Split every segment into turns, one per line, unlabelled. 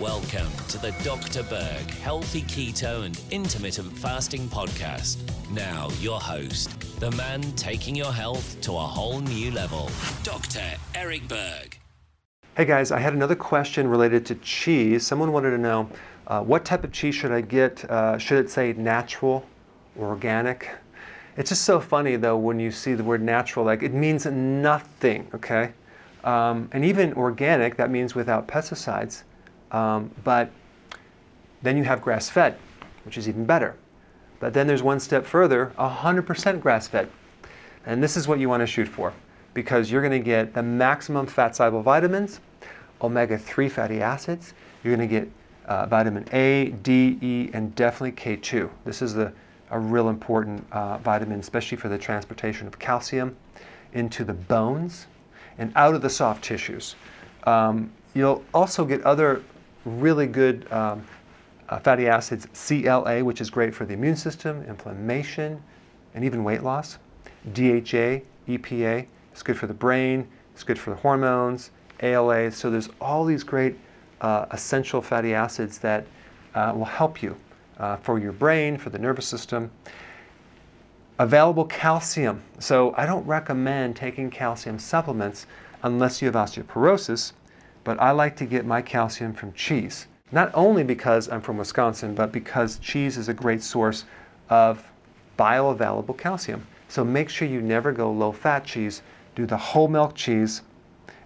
Welcome to the Dr. Berg Healthy Keto and Intermittent Fasting Podcast. Now, your host, the man taking your health to a whole new level, Dr. Eric Berg.
Hey guys, I had another question related to cheese. Someone wanted to know uh, what type of cheese should I get? Uh, should it say natural or organic? It's just so funny though when you see the word natural, like it means nothing, okay? Um, and even organic, that means without pesticides. Um, but then you have grass fed, which is even better. But then there's one step further 100% grass fed. And this is what you want to shoot for because you're going to get the maximum fat soluble vitamins, omega 3 fatty acids. You're going to get uh, vitamin A, D, E, and definitely K2. This is the, a real important uh, vitamin, especially for the transportation of calcium into the bones and out of the soft tissues. Um, you'll also get other really good um, uh, fatty acids, CLA, which is great for the immune system, inflammation, and even weight loss. DHA, EPA, it's good for the brain, it's good for the hormones, ALA. So there's all these great uh, essential fatty acids that uh, will help you uh, for your brain, for the nervous system. Available calcium. So I don't recommend taking calcium supplements unless you have osteoporosis but I like to get my calcium from cheese. Not only because I'm from Wisconsin, but because cheese is a great source of bioavailable calcium. So make sure you never go low fat cheese, do the whole milk cheese.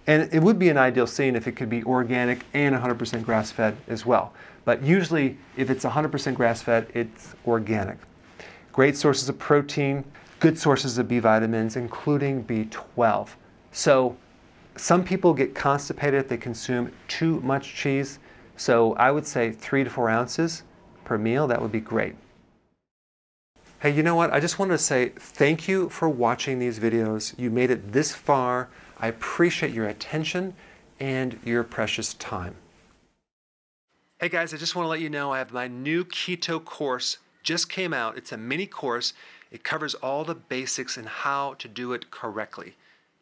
And it would be an ideal scene if it could be organic and 100% grass fed as well. But usually, if it's 100% grass fed, it's organic. Great sources of protein, good sources of B vitamins, including B12. So some people get constipated if they consume too much cheese. So I would say three to four ounces per meal. That would be great. Hey, you know what? I just wanted to say thank you for watching these videos. You made it this far. I appreciate your attention and your precious time. Hey guys, I just want to let you know I have my new keto course just came out. It's a mini course. It covers all the basics and how to do it correctly.